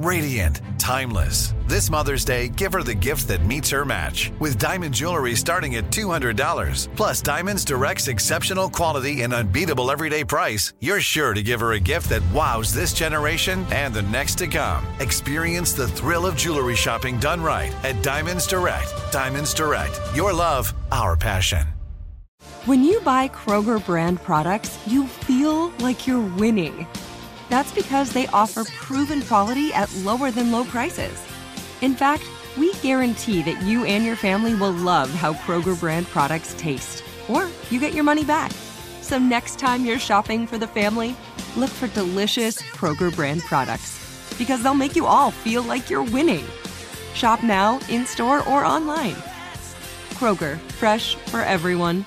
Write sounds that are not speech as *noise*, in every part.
radiant, timeless. This Mother's Day, give her the gift that meets her match. With diamond jewelry starting at $200. Plus, Diamonds Direct's exceptional quality and unbeatable everyday price, you're sure to give her a gift that wows this generation and the next to come. Experience the thrill of jewelry shopping done right at Diamonds Direct. Diamonds Direct. Your love, our passion. When you buy Kroger brand products, you feel like you're winning. That's because they offer proven quality at lower than low prices. In fact, we guarantee that you and your family will love how Kroger brand products taste, or you get your money back. So next time you're shopping for the family, look for delicious Kroger brand products because they'll make you all feel like you're winning. Shop now, in store, or online. Kroger, fresh for everyone.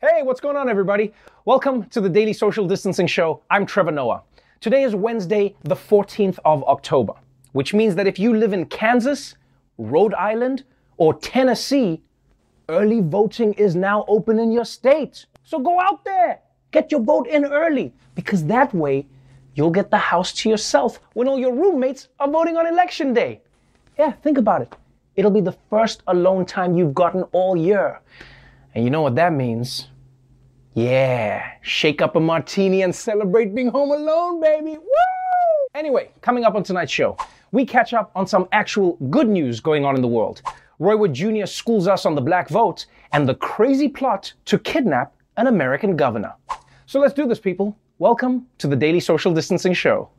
Hey, what's going on, everybody? Welcome to the Daily Social Distancing Show. I'm Trevor Noah. Today is Wednesday, the 14th of October, which means that if you live in Kansas, Rhode Island, or Tennessee, early voting is now open in your state. So go out there, get your vote in early, because that way you'll get the house to yourself when all your roommates are voting on election day. Yeah, think about it. It'll be the first alone time you've gotten all year. And you know what that means? Yeah, shake up a martini and celebrate being home alone, baby. Woo! Anyway, coming up on tonight's show, we catch up on some actual good news going on in the world. Roy Wood Jr. schools us on the black vote and the crazy plot to kidnap an American governor. So let's do this, people. Welcome to the Daily Social Distancing Show.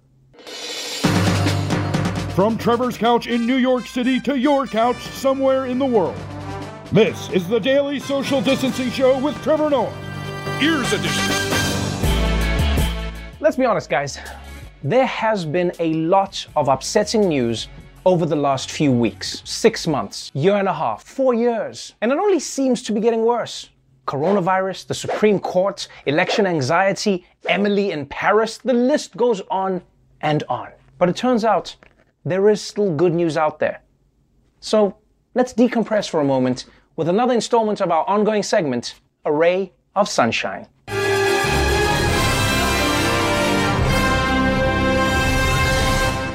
From Trevor's couch in New York City to your couch somewhere in the world. This is the Daily Social Distancing Show with Trevor Noah. Ears Edition. Let's be honest, guys. There has been a lot of upsetting news over the last few weeks, six months, year and a half, four years. And it only seems to be getting worse. Coronavirus, the Supreme Court, election anxiety, Emily in Paris, the list goes on and on. But it turns out there is still good news out there. So let's decompress for a moment with another installment of our ongoing segment, A Ray of Sunshine.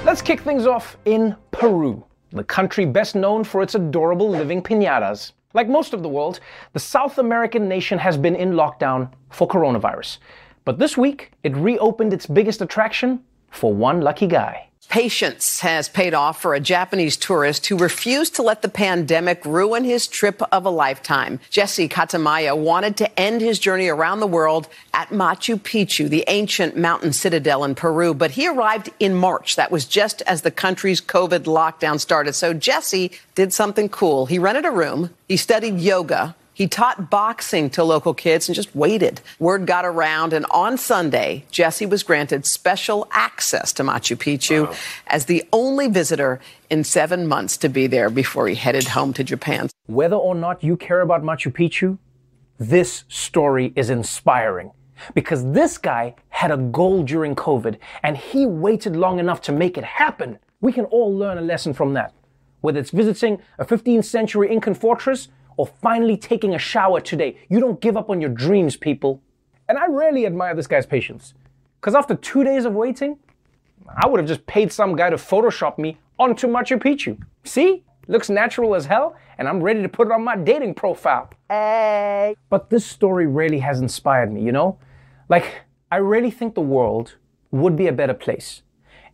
Let's kick things off in Peru, the country best known for its adorable living pinatas. Like most of the world, the South American nation has been in lockdown for coronavirus. But this week, it reopened its biggest attraction for one lucky guy. Patience has paid off for a Japanese tourist who refused to let the pandemic ruin his trip of a lifetime. Jesse Katayama wanted to end his journey around the world at Machu Picchu, the ancient mountain citadel in Peru, but he arrived in March. That was just as the country's COVID lockdown started. So Jesse did something cool. He rented a room, he studied yoga, he taught boxing to local kids and just waited. Word got around, and on Sunday, Jesse was granted special access to Machu Picchu wow. as the only visitor in seven months to be there before he headed home to Japan. Whether or not you care about Machu Picchu, this story is inspiring. Because this guy had a goal during COVID and he waited long enough to make it happen. We can all learn a lesson from that. Whether it's visiting a 15th century Incan fortress or finally taking a shower today. You don't give up on your dreams, people. And I really admire this guy's patience. Because after two days of waiting, I would have just paid some guy to Photoshop me onto Machu Picchu. See? Looks natural as hell, and I'm ready to put it on my dating profile. Hey. But this story really has inspired me, you know? Like, I really think the world would be a better place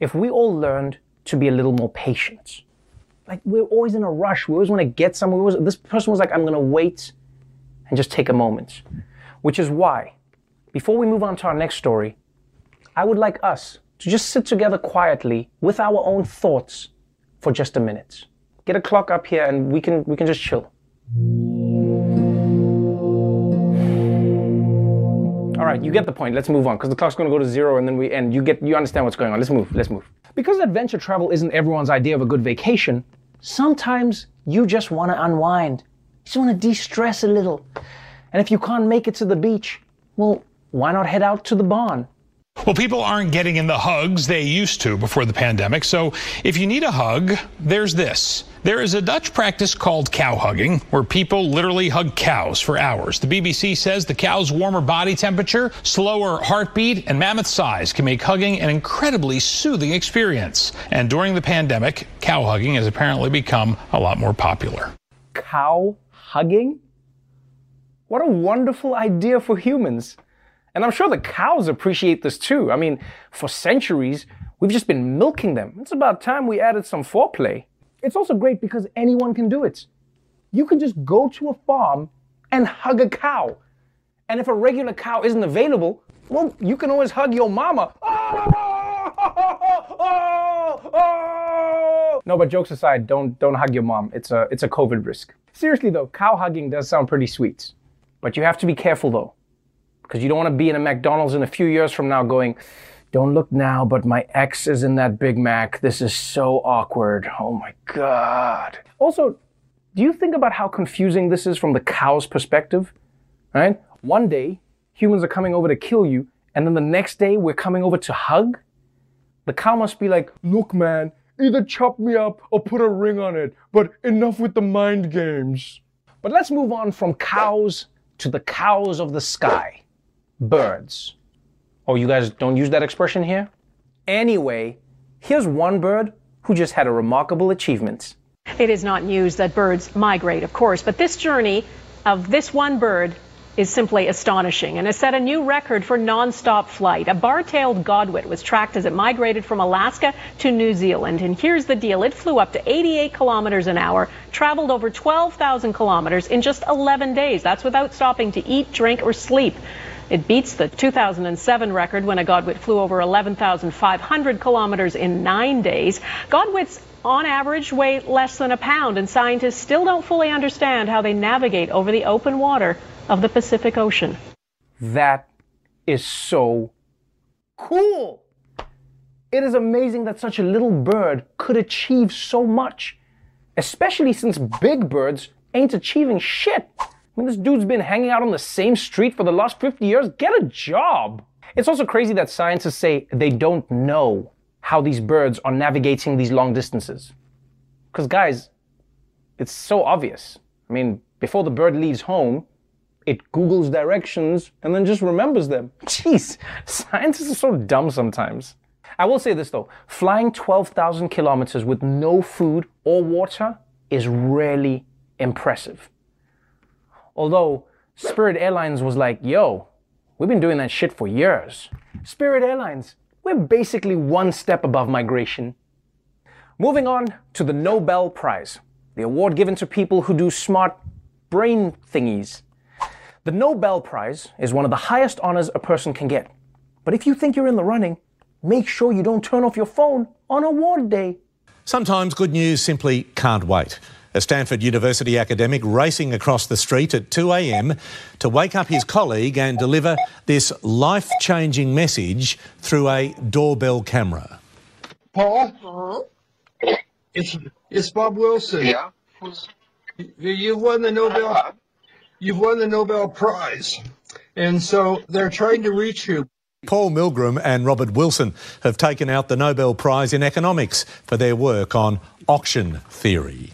if we all learned to be a little more patient like we're always in a rush. We always want to get somewhere. Was, this person was like, I'm going to wait and just take a moment. Which is why, before we move on to our next story, I would like us to just sit together quietly with our own thoughts for just a minute. Get a clock up here and we can we can just chill. All right, you get the point. Let's move on because the clock's going to go to zero and then we end. You get you understand what's going on. Let's move. Let's move. Because adventure travel isn't everyone's idea of a good vacation, Sometimes you just want to unwind. You just want to de stress a little. And if you can't make it to the beach, well, why not head out to the barn? Well, people aren't getting in the hugs they used to before the pandemic. So if you need a hug, there's this. There is a Dutch practice called cow hugging, where people literally hug cows for hours. The BBC says the cow's warmer body temperature, slower heartbeat, and mammoth size can make hugging an incredibly soothing experience. And during the pandemic, cow hugging has apparently become a lot more popular. Cow hugging? What a wonderful idea for humans. And I'm sure the cows appreciate this too. I mean, for centuries, we've just been milking them. It's about time we added some foreplay. It's also great because anyone can do it. You can just go to a farm and hug a cow. And if a regular cow isn't available, well, you can always hug your mama. *laughs* No, but jokes aside, don't don't hug your mom. It's a it's a COVID risk. Seriously though, cow hugging does sound pretty sweet. But you have to be careful though. Because you don't want to be in a McDonald's in a few years from now going, don't look now, but my ex is in that Big Mac. This is so awkward. Oh my God. Also, do you think about how confusing this is from the cow's perspective? Right? One day, humans are coming over to kill you, and then the next day, we're coming over to hug? The cow must be like, look, man, either chop me up or put a ring on it, but enough with the mind games. But let's move on from cows to the cows of the sky birds. Oh, you guys don't use that expression here? Anyway, here's one bird who just had a remarkable achievement. It is not news that birds migrate, of course, but this journey of this one bird is simply astonishing and has set a new record for nonstop flight. A bar-tailed godwit was tracked as it migrated from Alaska to New Zealand. And here's the deal. It flew up to 88 kilometers an hour, traveled over 12,000 kilometers in just 11 days. That's without stopping to eat, drink, or sleep. It beats the 2007 record when a Godwit flew over 11,500 kilometers in nine days. Godwits on average weigh less than a pound, and scientists still don't fully understand how they navigate over the open water of the Pacific Ocean. That is so cool. It is amazing that such a little bird could achieve so much, especially since big birds ain't achieving shit. Mean, this dude's been hanging out on the same street for the last 50 years. Get a job. It's also crazy that scientists say they don't know how these birds are navigating these long distances. Because, guys, it's so obvious. I mean, before the bird leaves home, it Googles directions and then just remembers them. *laughs* Jeez, scientists are so dumb sometimes. I will say this though flying 12,000 kilometers with no food or water is really impressive. Although Spirit Airlines was like, yo, we've been doing that shit for years. Spirit Airlines, we're basically one step above migration. Moving on to the Nobel Prize, the award given to people who do smart brain thingies. The Nobel Prize is one of the highest honors a person can get. But if you think you're in the running, make sure you don't turn off your phone on award day. Sometimes good news simply can't wait a Stanford University academic racing across the street at 2 a.m. to wake up his colleague and deliver this life changing message through a doorbell camera. Paul? It's, it's Bob Wilson. Yeah. You've won the Nobel. Uh-huh. You've won the Nobel Prize, and so they're trying to reach you. Paul Milgrom and Robert Wilson have taken out the Nobel Prize in Economics for their work on auction theory.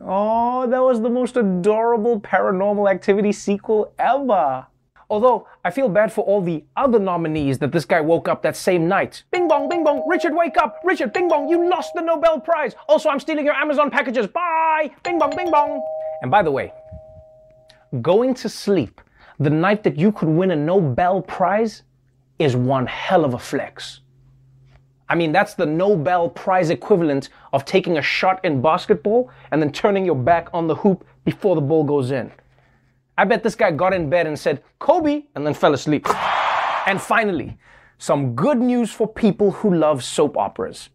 Oh, that was the most adorable paranormal activity sequel ever. Although, I feel bad for all the other nominees that this guy woke up that same night. Bing bong, bing bong, Richard, wake up! Richard, bing bong, you lost the Nobel Prize! Also, I'm stealing your Amazon packages, bye! Bing bong, bing bong! And by the way, going to sleep the night that you could win a Nobel Prize is one hell of a flex. I mean, that's the Nobel Prize equivalent of taking a shot in basketball and then turning your back on the hoop before the ball goes in. I bet this guy got in bed and said, Kobe, and then fell asleep. And finally, some good news for people who love soap operas.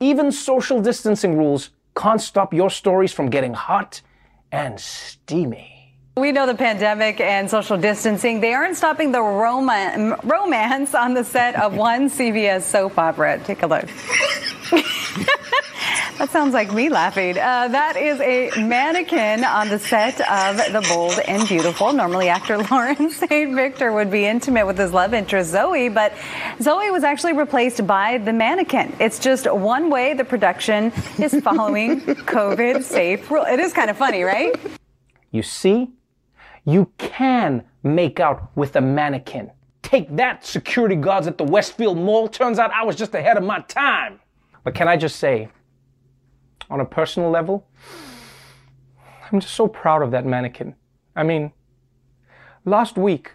Even social distancing rules can't stop your stories from getting hot and steamy. We know the pandemic and social distancing, they aren't stopping the rom- romance on the set of *laughs* one CBS soap opera. Take a look. *laughs* That sounds like me laughing. Uh, that is a mannequin on the set of The Bold and Beautiful. Normally, actor *laughs* Lawrence St. Victor would be intimate with his love interest, Zoe, but Zoe was actually replaced by the mannequin. It's just one way the production is following COVID safe rule. It is kind of funny, right? You see, you can make out with a mannequin. Take that, security guards at the Westfield Mall. Turns out I was just ahead of my time. But can I just say, on a personal level, I'm just so proud of that mannequin. I mean, last week,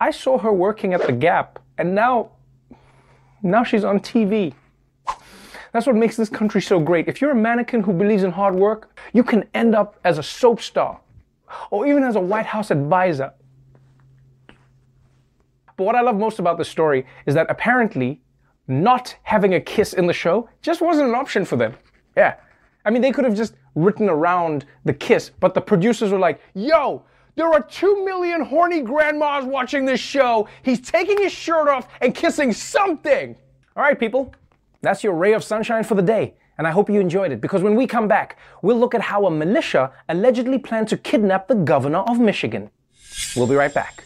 I saw her working at the Gap, and now, now she's on TV. That's what makes this country so great. If you're a mannequin who believes in hard work, you can end up as a soap star, or even as a White House advisor. But what I love most about this story is that apparently not having a kiss in the show just wasn't an option for them. Yeah. I mean, they could have just written around the kiss, but the producers were like, yo, there are two million horny grandmas watching this show. He's taking his shirt off and kissing something. All right, people, that's your ray of sunshine for the day. And I hope you enjoyed it because when we come back, we'll look at how a militia allegedly planned to kidnap the governor of Michigan. We'll be right back.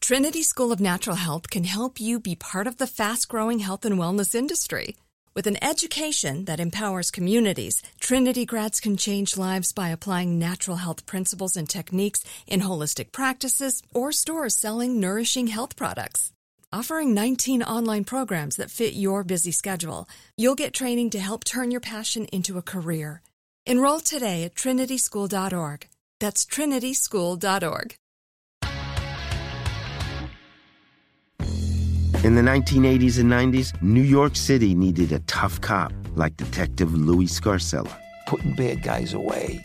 Trinity School of Natural Health can help you be part of the fast growing health and wellness industry. With an education that empowers communities, Trinity grads can change lives by applying natural health principles and techniques in holistic practices or stores selling nourishing health products. Offering 19 online programs that fit your busy schedule, you'll get training to help turn your passion into a career. Enroll today at trinityschool.org. That's trinityschool.org. In the 1980s and 90s, New York City needed a tough cop like Detective Louis Scarcella. Putting bad guys away.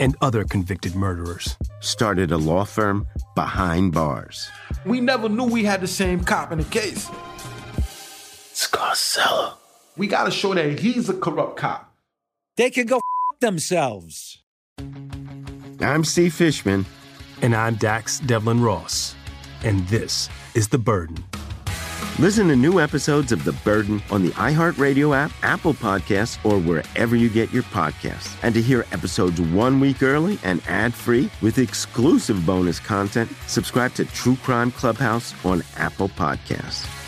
and other convicted murderers started a law firm behind bars. We never knew we had the same cop in the case. Scarcella. We gotta show that he's a corrupt cop. They can go f- themselves. I'm Steve Fishman. And I'm Dax Devlon Ross. And this is The Burden. Listen to new episodes of The Burden on the iHeartRadio app, Apple Podcasts, or wherever you get your podcasts. And to hear episodes one week early and ad free with exclusive bonus content, subscribe to True Crime Clubhouse on Apple Podcasts.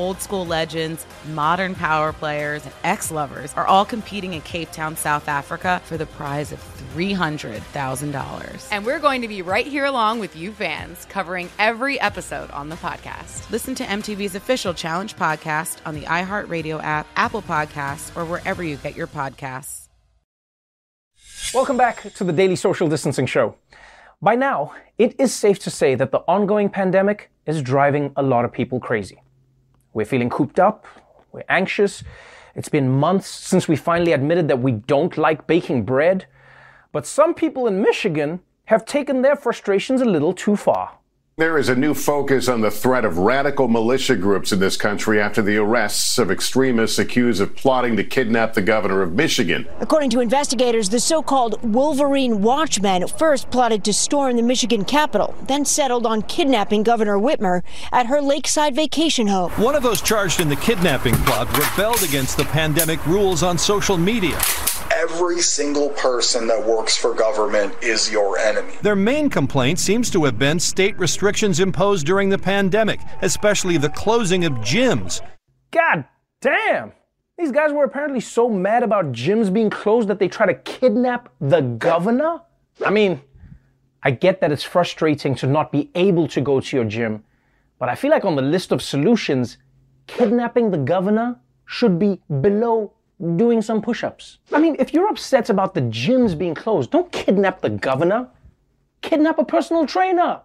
Old school legends, modern power players, and ex lovers are all competing in Cape Town, South Africa for the prize of $300,000. And we're going to be right here along with you fans, covering every episode on the podcast. Listen to MTV's official Challenge podcast on the iHeartRadio app, Apple Podcasts, or wherever you get your podcasts. Welcome back to the Daily Social Distancing Show. By now, it is safe to say that the ongoing pandemic is driving a lot of people crazy. We're feeling cooped up, we're anxious. It's been months since we finally admitted that we don't like baking bread. But some people in Michigan have taken their frustrations a little too far. There is a new focus on the threat of radical militia groups in this country after the arrests of extremists accused of plotting to kidnap the governor of Michigan. According to investigators, the so called Wolverine Watchmen first plotted to storm the Michigan Capitol, then settled on kidnapping Governor Whitmer at her lakeside vacation home. One of those charged in the kidnapping plot rebelled against the pandemic rules on social media every single person that works for government is your enemy. Their main complaint seems to have been state restrictions imposed during the pandemic, especially the closing of gyms. God damn! These guys were apparently so mad about gyms being closed that they try to kidnap the governor? I mean, I get that it's frustrating to not be able to go to your gym, but I feel like on the list of solutions, kidnapping the governor should be below doing some push ups. I mean, if you're upset about the gyms being closed, don't kidnap the governor. Kidnap a personal trainer.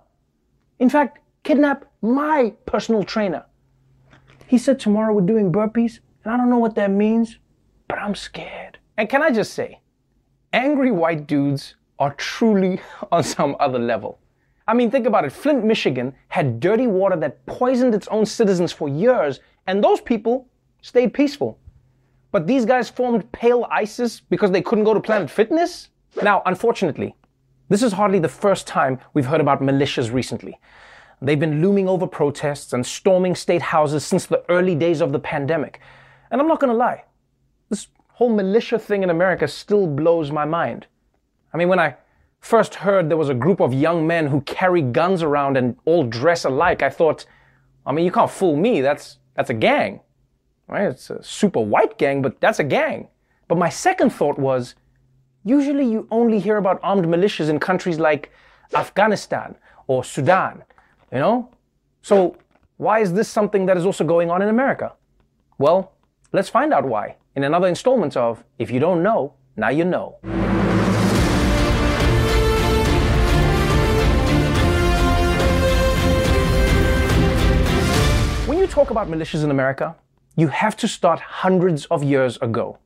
In fact, kidnap my personal trainer. He said tomorrow we're doing burpees, and I don't know what that means, but I'm scared. And can I just say, angry white dudes are truly *laughs* on some other level. I mean, think about it. Flint, Michigan had dirty water that poisoned its own citizens for years, and those people stayed peaceful. But these guys formed pale ISIS because they couldn't go to Planet Fitness? Now, unfortunately, this is hardly the first time we've heard about militias recently. They've been looming over protests and storming state houses since the early days of the pandemic. And I'm not to lie, this whole militia thing in America still blows my mind. I mean, when I first heard there was a group of young men who carry guns around and all dress alike, I thought, I mean, you can't fool me. That's, that's a gang. Right? It's a super white gang, but that's a gang. But my second thought was, usually you only hear about armed militias in countries like Afghanistan or Sudan, you know? So why is this something that is also going on in America? Well, let's find out why in another installment of If You Don't Know, Now You Know. When you talk about militias in America, you have to start hundreds of years ago.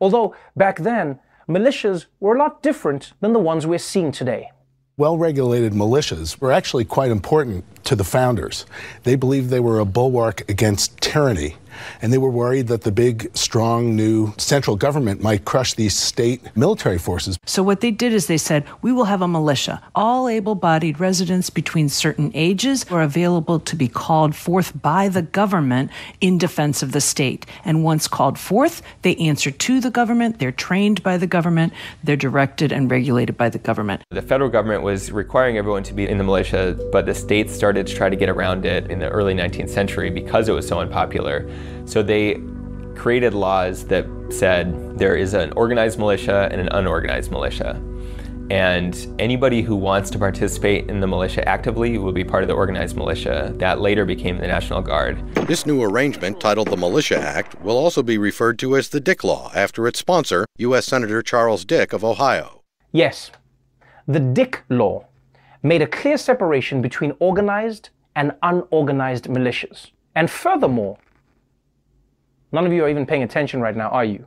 Although back then, militias were a lot different than the ones we're seeing today. Well regulated militias were actually quite important to the founders. They believed they were a bulwark against tyranny and they were worried that the big, strong, new central government might crush these state military forces. So, what they did is they said, We will have a militia. All able bodied residents between certain ages are available to be called forth by the government in defense of the state. And once called forth, they answer to the government, they're trained by the government, they're directed and regulated by the government. The federal government was requiring everyone to be in the militia, but the states started to try to get around it in the early 19th century because it was so unpopular. So they created laws that said there is an organized militia and an unorganized militia. And anybody who wants to participate in the militia actively will be part of the organized militia. That later became the National Guard. This new arrangement, titled the Militia Act, will also be referred to as the Dick Law after its sponsor, U.S. Senator Charles Dick of Ohio. Yes, the Dick Law made a clear separation between organized and unorganized militias. And furthermore, None of you are even paying attention right now, are you?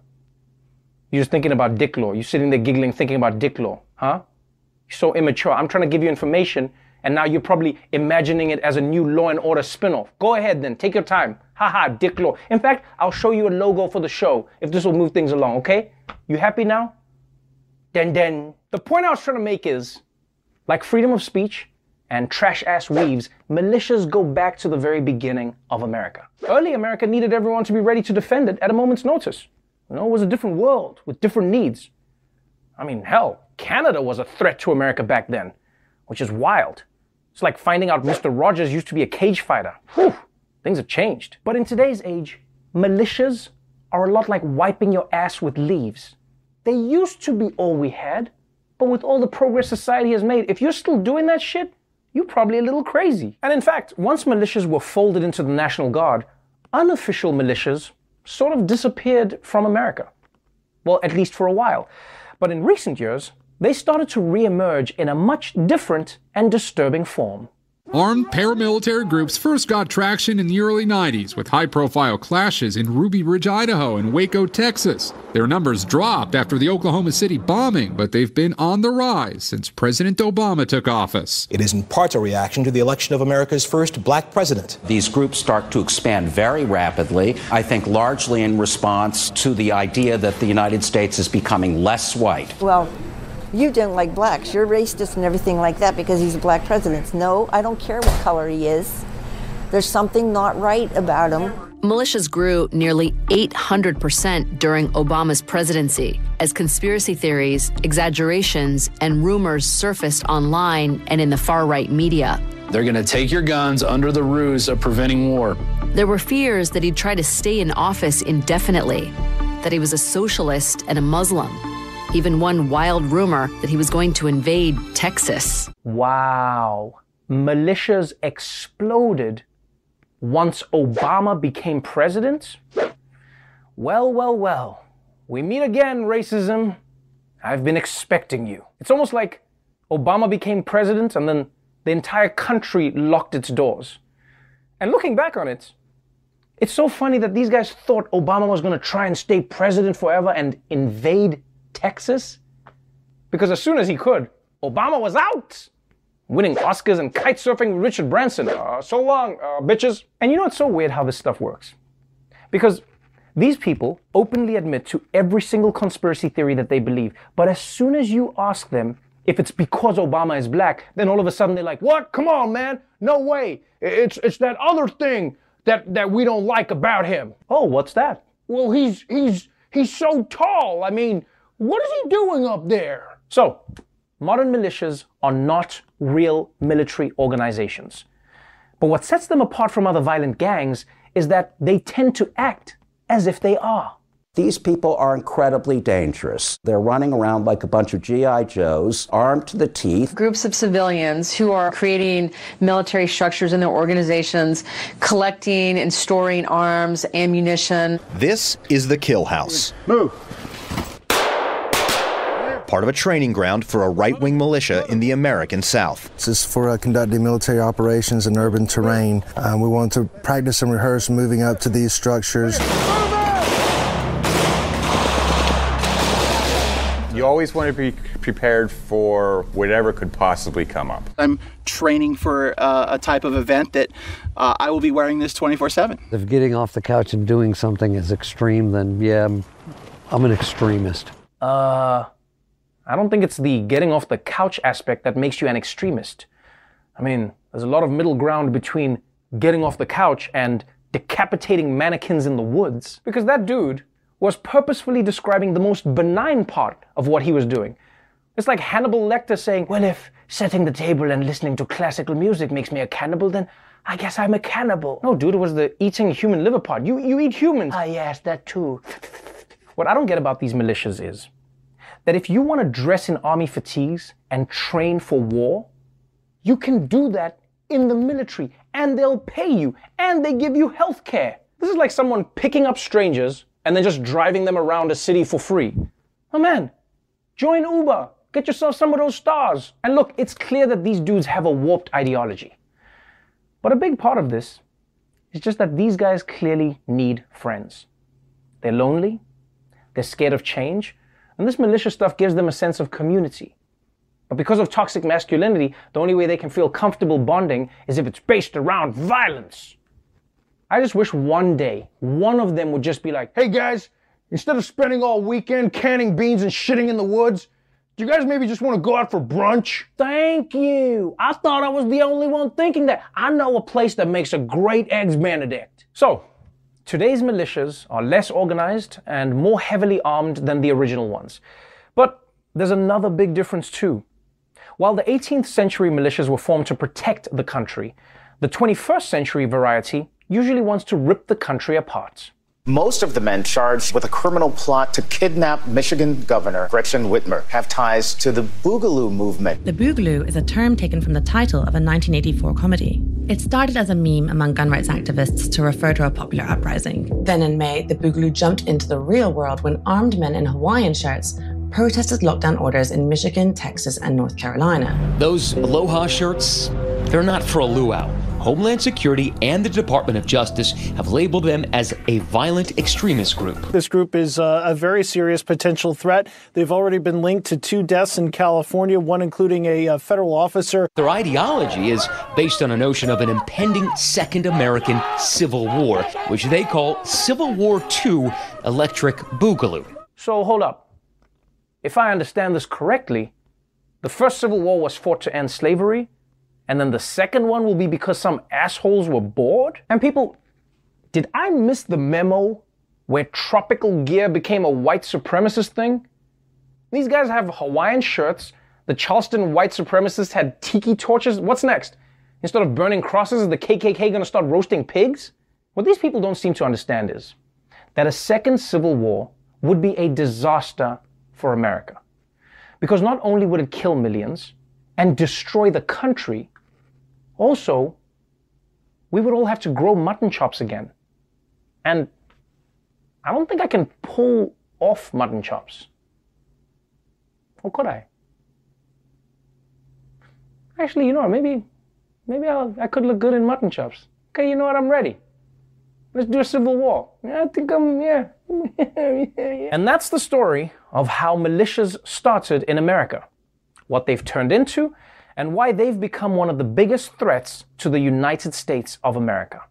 You're just thinking about Dick Law. You're sitting there giggling, thinking about Dick Law, huh? You're so immature. I'm trying to give you information, and now you're probably imagining it as a new Law and Order spinoff. Go ahead then, take your time. Haha, Dick Law. In fact, I'll show you a logo for the show if this will move things along, okay? You happy now? Then, then. The point I was trying to make is, like freedom of speech, and trash ass weaves, militias go back to the very beginning of America. Early America needed everyone to be ready to defend it at a moment's notice. You know, it was a different world with different needs. I mean, hell, Canada was a threat to America back then, which is wild. It's like finding out Mr. Rogers used to be a cage fighter. Whew, things have changed. But in today's age, militias are a lot like wiping your ass with leaves. They used to be all we had, but with all the progress society has made, if you're still doing that shit, you're probably a little crazy. And in fact, once militias were folded into the National Guard, unofficial militias sort of disappeared from America. Well, at least for a while. But in recent years, they started to re-emerge in a much different and disturbing form. Armed paramilitary groups first got traction in the early 90s with high profile clashes in Ruby Ridge, Idaho and Waco, Texas. Their numbers dropped after the Oklahoma City bombing, but they've been on the rise since President Obama took office. It is in part a reaction to the election of America's first black president. These groups start to expand very rapidly, I think largely in response to the idea that the United States is becoming less white. Well, you don't like blacks. You're racist and everything like that because he's a black president. No, I don't care what color he is. There's something not right about him. Militias grew nearly 800% during Obama's presidency as conspiracy theories, exaggerations, and rumors surfaced online and in the far right media. They're going to take your guns under the ruse of preventing war. There were fears that he'd try to stay in office indefinitely, that he was a socialist and a Muslim even one wild rumor that he was going to invade Texas. Wow. Militias exploded once Obama became president? Well, well, well. we meet again, racism. I've been expecting you. It's almost like Obama became president and then the entire country locked its doors. And looking back on it, it's so funny that these guys thought Obama was going to try and stay president forever and invade Texas. Because as soon as he could, Obama was out, winning Oscars and kite surfing with Richard Branson. Uh, so long, uh, bitches. And you know it's so weird how this stuff works? Because these people openly admit to every single conspiracy theory that they believe. But as soon as you ask them if it's because Obama is black, then all of a sudden they're like, what? Come on, man. No way. It's, it's that other thing that, that we don't like about him. Oh, what's that? Well, he's, he's, he's so tall. I mean, what is he doing up there? So, modern militias are not real military organizations. But what sets them apart from other violent gangs is that they tend to act as if they are. These people are incredibly dangerous. They're running around like a bunch of G.I. Joes, armed to the teeth. Groups of civilians who are creating military structures in their organizations, collecting and storing arms, ammunition. This is the Kill House. Move. Part of a training ground for a right wing militia in the American South. This is for uh, conducting military operations in urban terrain. Um, we want to practice and rehearse moving up to these structures. You always want to be prepared for whatever could possibly come up. I'm training for uh, a type of event that uh, I will be wearing this 24 7. If getting off the couch and doing something is extreme, then yeah, I'm, I'm an extremist. Uh, I don't think it's the getting off the couch aspect that makes you an extremist. I mean, there's a lot of middle ground between getting off the couch and decapitating mannequins in the woods. Because that dude was purposefully describing the most benign part of what he was doing. It's like Hannibal Lecter saying, Well, if setting the table and listening to classical music makes me a cannibal, then I guess I'm a cannibal. No, dude, it was the eating human liver part. You, you eat humans. Ah, yes, that too. What I don't get about these militias is that if you want to dress in army fatigues and train for war, you can do that in the military and they'll pay you and they give you health care. This is like someone picking up strangers and then just driving them around a city for free. Oh man, join Uber, get yourself some of those stars. And look, it's clear that these dudes have a warped ideology. But a big part of this is just that these guys clearly need friends. They're lonely, they're scared of change, and this militia stuff gives them a sense of community. But because of toxic masculinity, the only way they can feel comfortable bonding is if it's based around violence. I just wish one day one of them would just be like, hey guys, instead of spending all weekend canning beans and shitting in the woods, do you guys maybe just want to go out for brunch? Thank you. I thought I was the only one thinking that. I know a place that makes a great eggs benedict. So, Today's militias are less organized and more heavily armed than the original ones. But there's another big difference too. While the 18th century militias were formed to protect the country, the 21st century variety usually wants to rip the country apart. Most of the men charged with a criminal plot to kidnap Michigan Governor Gretchen Whitmer have ties to the Boogaloo movement. The Boogaloo is a term taken from the title of a 1984 comedy. It started as a meme among gun rights activists to refer to a popular uprising. Then in May, the Boogaloo jumped into the real world when armed men in Hawaiian shirts protested lockdown orders in Michigan, Texas, and North Carolina. Those Aloha shirts, they're not for a luau. Homeland Security and the Department of Justice have labeled them as a violent extremist group. This group is uh, a very serious potential threat. They've already been linked to two deaths in California, one including a uh, federal officer. Their ideology is based on a notion of an impending Second American Civil War, which they call Civil War II Electric Boogaloo. So hold up. If I understand this correctly, the first Civil War was fought to end slavery, and then the second one will be because some assholes were bored? And people, did I miss the memo where tropical gear became a white supremacist thing? These guys have Hawaiian shirts. The Charleston white supremacists had tiki torches. What's next? Instead of burning crosses, is the KKK gonna start roasting pigs? What these people don't seem to understand is that a second civil war would be a disaster for America. Because not only would it kill millions and destroy the country, also, we would all have to grow mutton chops again. And I don't think I can pull off mutton chops. Or could I? Actually, you know? Maybe, maybe I'll, I could look good in mutton chops. Okay, you know what? I'm ready. Let's do a civil war. Yeah, I think I'm, yeah. *laughs* And that's the story of how militias started in America, what they've turned into, and why they've become one of the biggest threats to the United States of America.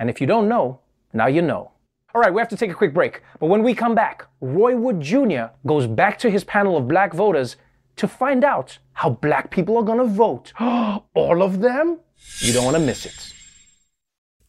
And if you don't know, now you know. All right, we have to take a quick break. But when we come back, Roy Wood Jr. goes back to his panel of black voters to find out how black people are going to vote. *gasps* All of them? You don't want to miss it.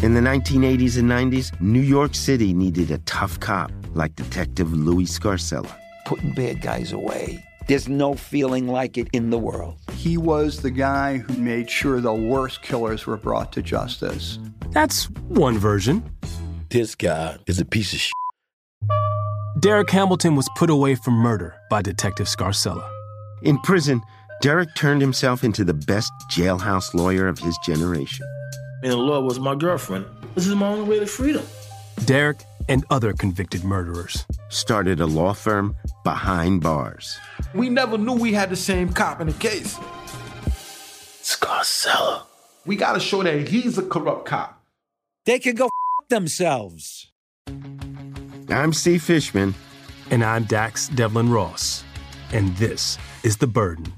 In the 1980s and 90s, New York City needed a tough cop like Detective Louis Scarcella. Putting bad guys away. There's no feeling like it in the world. He was the guy who made sure the worst killers were brought to justice. That's one version. This guy is a piece of shit. Derek Hamilton was put away for murder by Detective Scarcella. In prison, Derek turned himself into the best jailhouse lawyer of his generation. And the law was my girlfriend. This is my only way to freedom. Derek and other convicted murderers started a law firm behind bars. We never knew we had the same cop in the case. Scarcella. We gotta show that he's a corrupt cop. They can go f- themselves. I'm Steve Fishman. And I'm Dax Devlon Ross. And this is The Burden.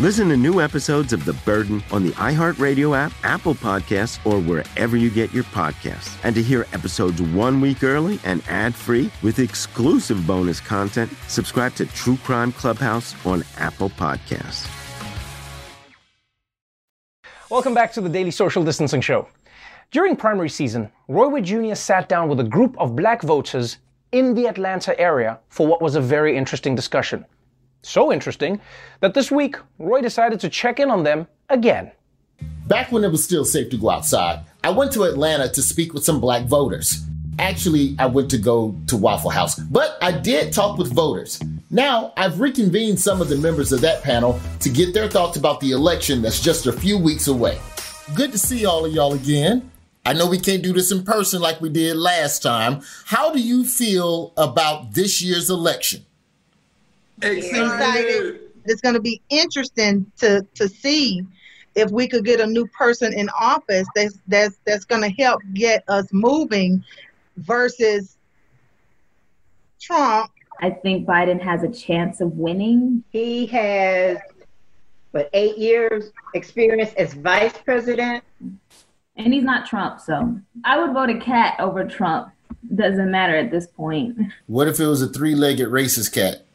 Listen to new episodes of The Burden on the iHeartRadio app, Apple Podcasts, or wherever you get your podcasts. And to hear episodes one week early and ad free with exclusive bonus content, subscribe to True Crime Clubhouse on Apple Podcasts. Welcome back to the Daily Social Distancing Show. During primary season, Roy Wood Jr. sat down with a group of black voters in the Atlanta area for what was a very interesting discussion. So interesting that this week, Roy decided to check in on them again. Back when it was still safe to go outside, I went to Atlanta to speak with some black voters. Actually, I went to go to Waffle House, but I did talk with voters. Now, I've reconvened some of the members of that panel to get their thoughts about the election that's just a few weeks away. Good to see all of y'all again. I know we can't do this in person like we did last time. How do you feel about this year's election? Excited. It's going to be interesting to to see if we could get a new person in office that's that's that's going to help get us moving versus Trump. I think Biden has a chance of winning. He has what eight years experience as vice president, and he's not Trump, so I would vote a cat over Trump. Doesn't matter at this point. What if it was a three-legged racist cat?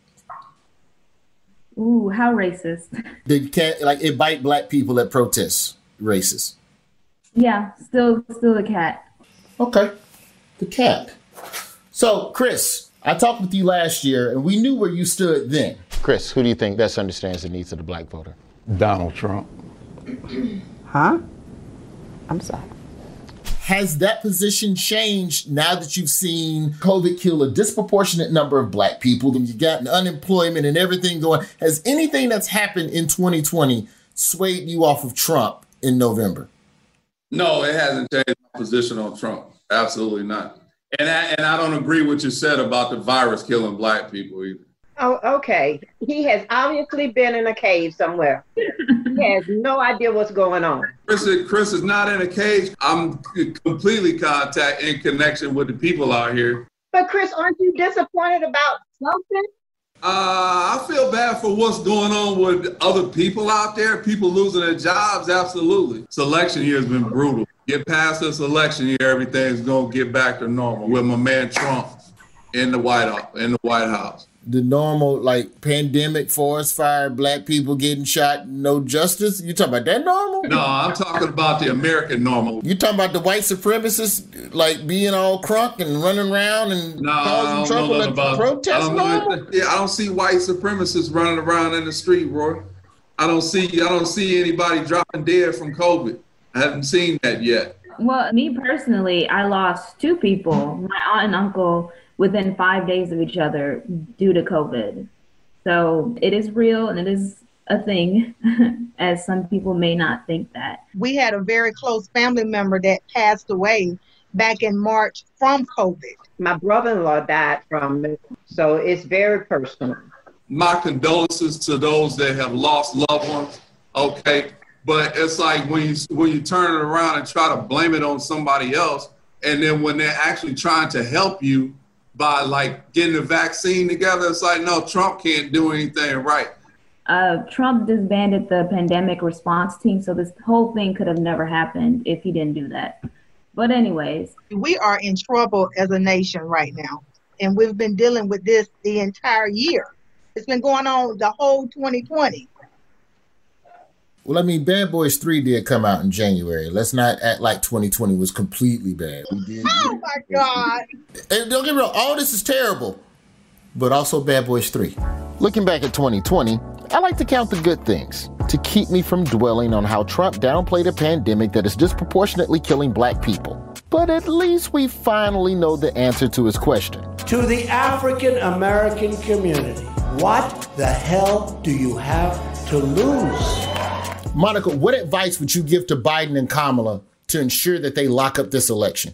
Ooh, how racist. *laughs* The cat like it bite black people at protests. Racist. Yeah, still still the cat. Okay. The cat. So, Chris, I talked with you last year and we knew where you stood then. Chris, who do you think best understands the needs of the black voter? Donald Trump. Huh? I'm sorry. Has that position changed now that you've seen COVID kill a disproportionate number of black people and you got unemployment and everything going? Has anything that's happened in 2020 swayed you off of Trump in November? No, it hasn't changed my position on Trump. Absolutely not. And I, and I don't agree with what you said about the virus killing black people either. Oh, okay. He has obviously been in a cave somewhere. he has no idea what's going on. Chris, Chris is not in a cage. I'm completely contact in connection with the people out here. But Chris, aren't you disappointed about something? Uh, I feel bad for what's going on with other people out there, people losing their jobs. Absolutely. Selection election year has been brutal. Get past this election year, everything's gonna get back to normal with my man Trump in the White House. In the White House. The normal like pandemic, forest fire, black people getting shot, no justice? You talking about that normal? No, I'm talking about the American normal. You talking about the white supremacists like being all crunk and running around and No, I causing don't trouble know at nothing about. I don't, normal? anything- yeah, I don't see white supremacists running around in the street, Roy. I don't see. I don't see anybody dropping dead from COVID. I haven't seen that yet. Well, me personally, I lost two people, my aunt and uncle, within five days of each other due to COVID. So it is real and it is a thing, *laughs* as some people may not think that. We had a very close family member that passed away back in March from COVID. My brother-in-law died from it, so it's very personal. My condolences to those that have lost loved ones. Okay, but it's like when you when you turn it around and try to blame it on somebody else, and then when they're actually trying to help you by like getting the vaccine together, it's like no, Trump can't do anything right. Uh, Trump disbanded the pandemic response team, so this whole thing could have never happened if he didn't do that. But, anyways, We are in trouble as a nation right now. And we've been dealing with this the entire year. It's been going on the whole 2020. Well, I mean, Bad Boys 3 did come out in January. Let's not act like 2020 was completely bad. We did. Oh my God. And don't get me wrong, all this is terrible, but also Bad Boys 3. Looking back at 2020, I like to count the good things to keep me from dwelling on how Trump downplayed a pandemic that is disproportionately killing black people. But at least we finally know the answer to his question. To the African American community, what the hell do you have to lose? Monica, what advice would you give to Biden and Kamala to ensure that they lock up this election?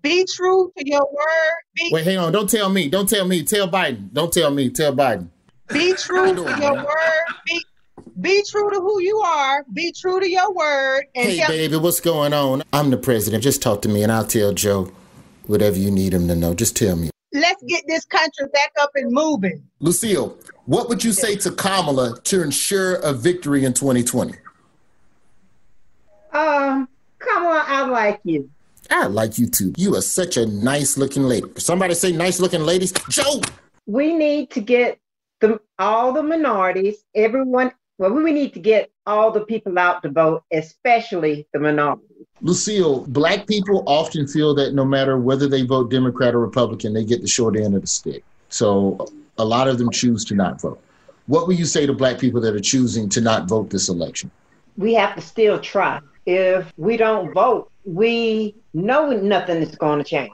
Be true to your word. Be, Wait, hang on. Don't tell me. Don't tell me. Tell Biden. Don't tell me. Tell Biden. be true to your word. Be, be true to who you are. Be true to your word. And Hey, tell- baby, what's going on? I'm the president. Just talk to me and I'll tell Joe whatever you need him to know. Just tell me. let's get this country back up and moving. Lucille, what would you say to Kamala to ensure a victory in 2020? Um, come on, I like you. I like you too. You are such a nice looking lady. Somebody say nice looking ladies. Joe! We need to get the all the minorities, everyone. Well, we need to get all the people out to vote, especially the minorities. Lucille, black people often feel that no matter whether they vote Democrat or Republican, they get the short end of the stick. So a lot of them choose to not vote. What will you say to black people that are choosing to not vote this election? We have to still try. If we don't vote, we know nothing is going to change.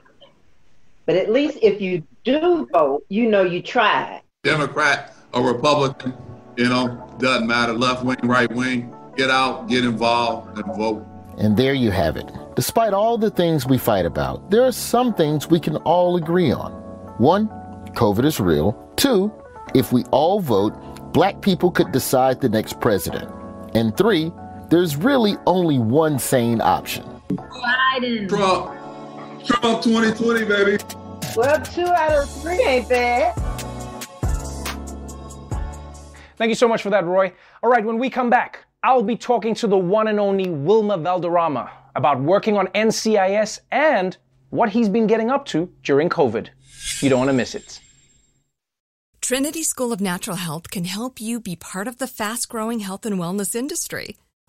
But at least if you do vote, you know you tried. Democrat or Republican, you know, doesn't matter. Left wing, right wing, get out, get involved, and vote. And there you have it. Despite all the things we fight about, there are some things we can all agree on. One, COVID is real. Two, if we all vote, black people could decide the next president. And three, there's really only one sane option. Biden. Trump. Trump 2020, baby. Well, two out of three ain't bad. Thank you so much for that, Roy. All right, when we come back, I'll be talking to the one and only Wilmer Valderrama about working on NCIS and what he's been getting up to during COVID. You don't want to miss it. Trinity School of Natural Health can help you be part of the fast growing health and wellness industry.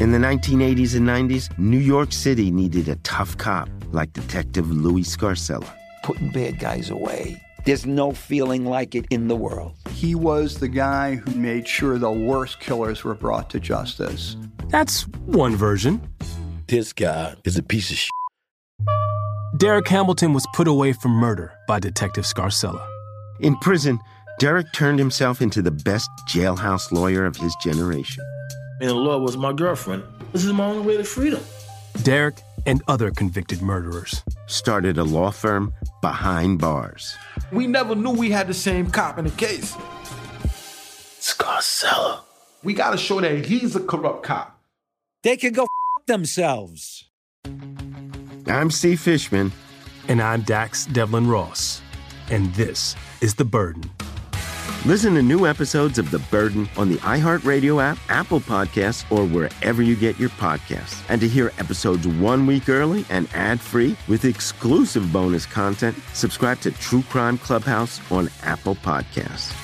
In the 1980s and 90s, New York City needed a tough cop like Detective Louis Scarcella. Putting bad guys away. There's no feeling like it in the world. He was the guy who made sure the worst killers were brought to justice. That's one version. This guy is a piece of shit. Derek Hamilton was put away for murder by Detective Scarcella. In prison, Derek turned himself into the best jailhouse lawyer of his generation. And the law was my girlfriend. This is my only way to freedom. Derek and other convicted murderers. Started a law firm behind bars. We never knew we had the same cop in the case. Scarcella. We got to show that he's a corrupt cop. They can go f- themselves. I'm Steve Fishman. And I'm Dax Devlon Ross. And this is The Burden. Listen to new episodes of The Burden on the iHeartRadio app, Apple Podcasts, or wherever you get your podcasts. And to hear episodes one week early and ad free with exclusive bonus content, subscribe to True Crime Clubhouse on Apple Podcasts.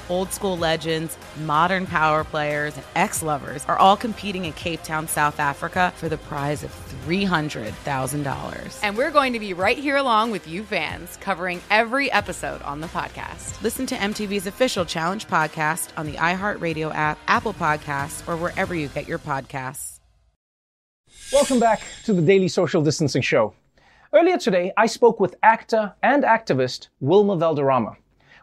Old school legends, modern power players, and ex lovers are all competing in Cape Town, South Africa for the prize of $300,000. And we're going to be right here along with you fans, covering every episode on the podcast. Listen to MTV's official Challenge podcast on the iHeartRadio app, Apple Podcasts, or wherever you get your podcasts. Welcome back to the Daily Social Distancing Show. Earlier today, I spoke with actor and activist Wilmer Valderrama.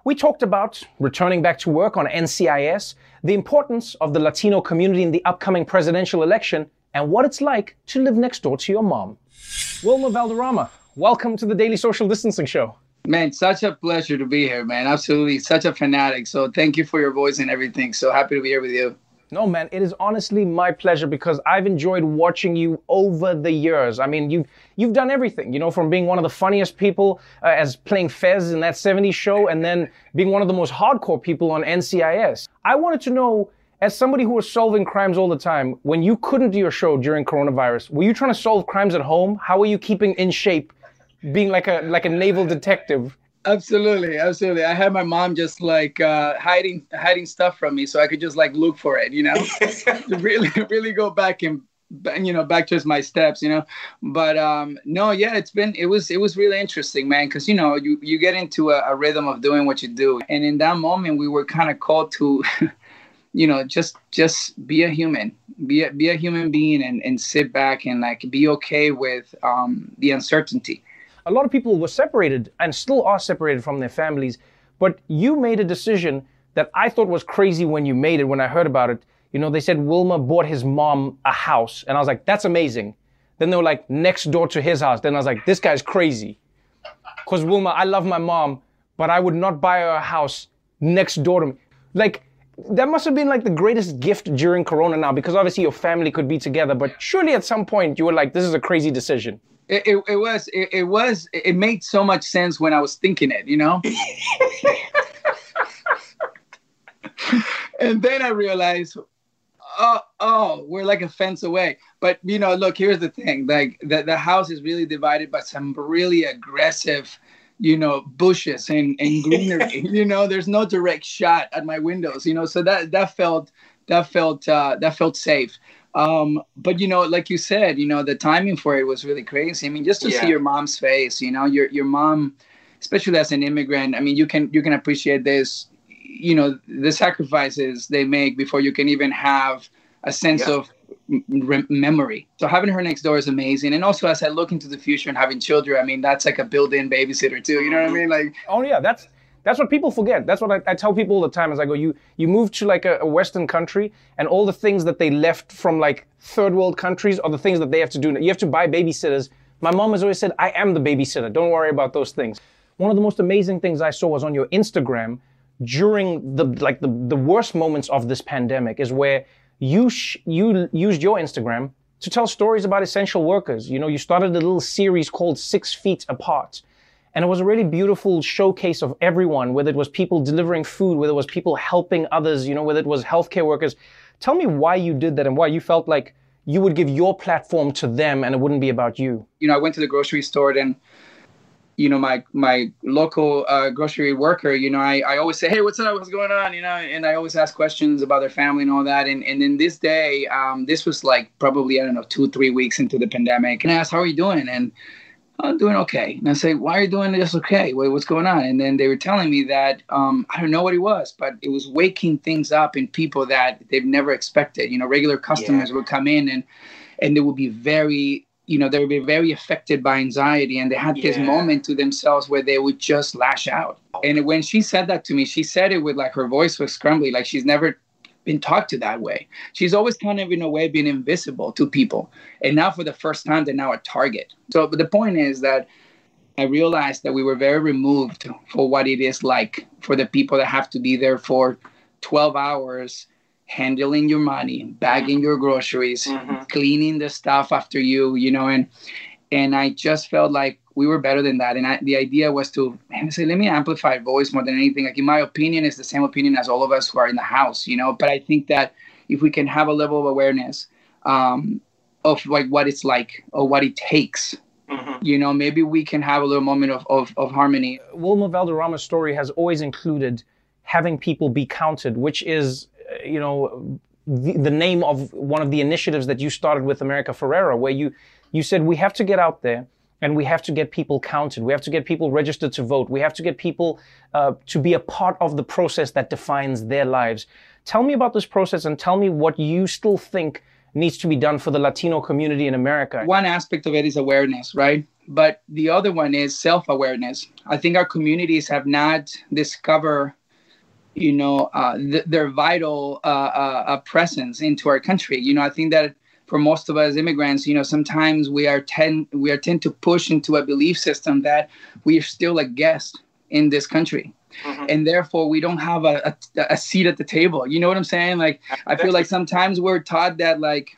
We talked about returning back to work on NCIS, the importance of the Latino community in the upcoming presidential election, and what it's like to live next door to your mom. Wilmer Valderrama, welcome to the Daily Social Distancing Show. Man, such a pleasure to be here, man. Absolutely. Such a fanatic. So thank you for your voice and everything. So happy to be here with you. No, man, it is honestly my pleasure because I've enjoyed watching you over the years. I mean, you you've done everything, you know, from being one of the funniest people uh, as playing Fez in that 70s show and then being one of the most hardcore people on NCIS. I wanted to know as somebody who was solving crimes all the time, when you couldn't do your show during coronavirus, were you trying to solve crimes at home? How were you keeping in shape being like a like a naval detective Absolutely, absolutely. I had my mom just like uh, hiding hiding stuff from me, so I could just like look for it, you know, *laughs* really really go back and you know back to my steps, you know. But um, no, yeah, it's been it was it was really interesting, man, because you know you you get into a, a rhythm of doing what you do, and in that moment we were kind of called to. *laughs* you know just just be a human be a, be a human being and, and sit back and like be okay with um, the uncertainty a lot of people were separated and still are separated from their families. But you made a decision that I thought was crazy when you made it, when I heard about it. You know, they said Wilmer bought his mom a house. And I was like, that's amazing. Then they were like, next door to his house. Then I was like, this guy's crazy. Because Wilmer, I love my mom, but I would not buy her a house next door to me. Like, that must have been like the greatest gift during Corona now, because obviously your family could be together. But surely at some point you were like, this is a crazy decision. It, it, it was it, it, was it made so much sense when I was thinking it, you know. *laughs* and then I realized, oh oh, we're like a fence away. But you know, look, here's the thing: like the the house is really divided by some really aggressive, you know, bushes and and *laughs* greenery. you know, there's no direct shot at my windows. You know, so that that felt that felt uh, that felt safe. Um, but you know, like you said, you know, the timing for it was really crazy. I mean, just to yeah. see your mom's face, you know, your your mom, especially as an immigrant. I mean, you can you can appreciate this, you know, the sacrifices they make before you can even have a sense yeah. of re- memory. So having her next door is amazing. And also, as I look into the future and having children, I mean, that's like a built-in babysitter too. You know what I mean? Like, oh yeah, that's that's what people forget. That's what I, I, tell people all the time as I go, you you move to like a, a, Western country and all the things that they left from like third world countries are the things that they have to do. You have to buy babysitters. My mom has always said, I am the babysitter. Don't worry about those things. One of the most amazing things I saw was on your Instagram during the like the, the worst moments of this pandemic is where you sh- you used your Instagram to tell stories about essential workers. You know, you started a little series called Six Feet Apart and it was a really beautiful showcase of everyone, whether it was people delivering food, whether it was people helping others, you know, whether it was healthcare workers. Tell me why you did that and why you felt like you would give your platform to them and it wouldn't be about you. You know, I went to the grocery store and you know my my local uh, grocery worker you know I, I always say hey what's up? What's going on? You know and i always ask questions about their family and all that. And and then this day um, this was like probably i don't know two three weeks into the pandemic. And i asked how are you doing? And I'm doing okay. And I say, why are you doing this okay? Wait, what's going on? And then they were telling me that um, I don't know what it was, but it was waking things up in people that they've never expected. You know, regular customers yeah. would come in and and they would be very you know they were very affected by anxiety and they had this moment to themselves where they would just lash out and when she said that to me she said it with like her voice was scrumbly like she's never been talked to that way. She's always kind of in a way been invisible to people and now for the first time they're now a target. So but the point is that i realized that we were very removed for what it is like for the people that have to be there for 12 hours handling your money bagging your groceries mm-hmm. cleaning the stuff after you you know and and i just felt like we were better than that. And I, the idea was to man, say let me amplify voice more than anything. Like in my opinion it's the same opinion as all of us who are in the house you know? But i think that if we can have a level of awareness um, of like what it's like or what it takes you know maybe we can have a little moment of, of, of harmony. Wilmer Valderrama's story has always included having people be counted, which is, uh, you know, the, the name of one of the initiatives that you started with America Ferrera, where you you said we have to get out there and we have to get people counted. We have to get people registered to vote. We have to get people uh, to be a part of the process that defines their lives. Tell me about this process and tell me what you still think needs to be done for the Latino community in America. one aspect of it is awareness right but the other one is self-awareness i think our communities have not discovered you know uh, th- their vital uh, uh, uh, presence into our country you know i think that for most of us immigrants you know sometimes we are tend we are tend to push into a belief system that we are still a guest in this country. And therefore we don't have a, a, a seat at the table. You know what i'm saying? Like i feel like sometimes we're taught that like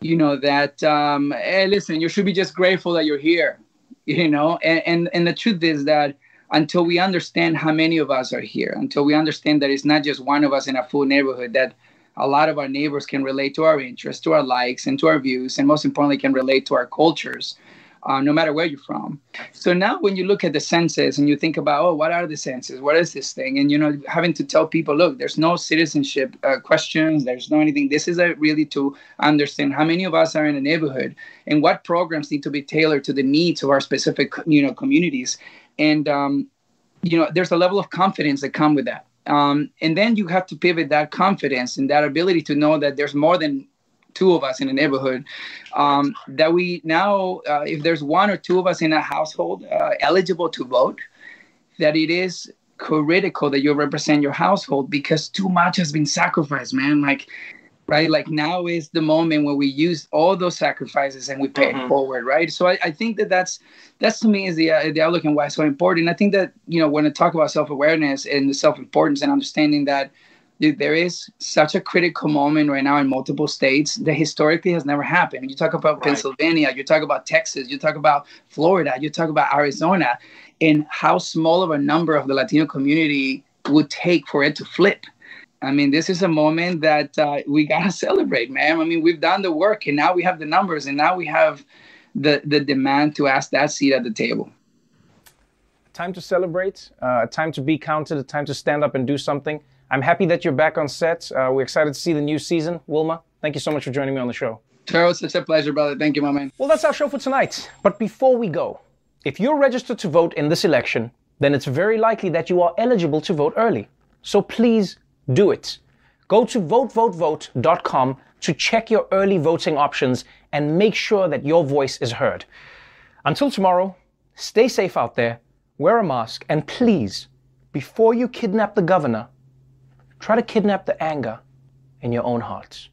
you know that um hey listen you should be just grateful that you're here *laughs* you know? And and, and the truth is that until we understand how many of us are here until we understand that it's not just one of us in a full neighborhood that a lot of our neighbors can relate to our interests to our likes and to our views and most importantly can relate to our cultures uh, no matter where you're from. So now when you look at the census and you think about oh what are the senses? what is this thing? And you know having to tell people look there's no citizenship uh, questions. There's no anything. This is a really to understand how many of us are in a neighborhood and what programs need to be tailored to the needs of our specific you know communities. And um, you know there's a level of confidence that come with that um, and then you have to pivot that confidence and that ability to know that there's more than two of us in a neighborhood. Um, that we now uh, if there's one or two of us in a household uh, eligible to vote that it is critical that you represent your household because too much has been sacrificed man. Like right? Like now is the moment where we use all those sacrifices and we pay it forward right? So I, I think that that's that's to me is the uh, the outlook and why it's so important. I think that you know when i talk about self-awareness and the self-importance and understanding that dude, there is such a critical moment right now in multiple states that historically has never happened. You talk about Pennsylvania, you talk about Texas, you talk about Florida, you talk about Arizona, and how small of a number of the Latino community would take for it to flip. I mean, this is a moment that uh, we gotta *laughs* celebrate, man. I mean, we've done the work, and now we have the numbers, and now we have the the demand to ask that seat at the table. time to celebrate, uh, time to be counted, a time to stand up and do something. I'm happy that you're back on set. Uh, we're excited to see the new season. Wilmer, thank you so much for joining me on the show. Charles, such a pleasure, brother. Thank you, my man. Well, that's our show for tonight. But before we go, if you're registered to vote in this election, then it's very likely that you are eligible to vote early. So please do it. Go to votevotevote.com to check your early voting options and make sure that your voice is heard. Until tomorrow, stay safe out there, wear a mask, and please, before you kidnap the governor, try to kidnap the anger in your own hearts.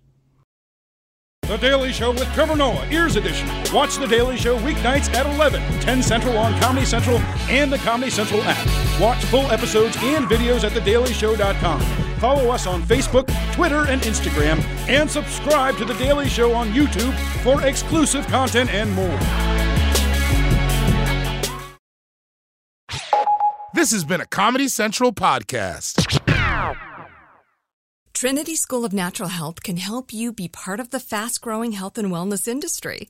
The Daily Show with Trevor Noah, Ears Edition. Watch The Daily Show weeknights at 11, 10 Central on Comedy Central and the Comedy Central app. Watch full episodes and videos at thedailyshow.com. Follow us on Facebook, Twitter, and Instagram, and subscribe to The Daily Show on YouTube for exclusive content and more. This has been a Comedy Central podcast. Trinity School of Natural Health can help you be part of the fast growing health and wellness industry.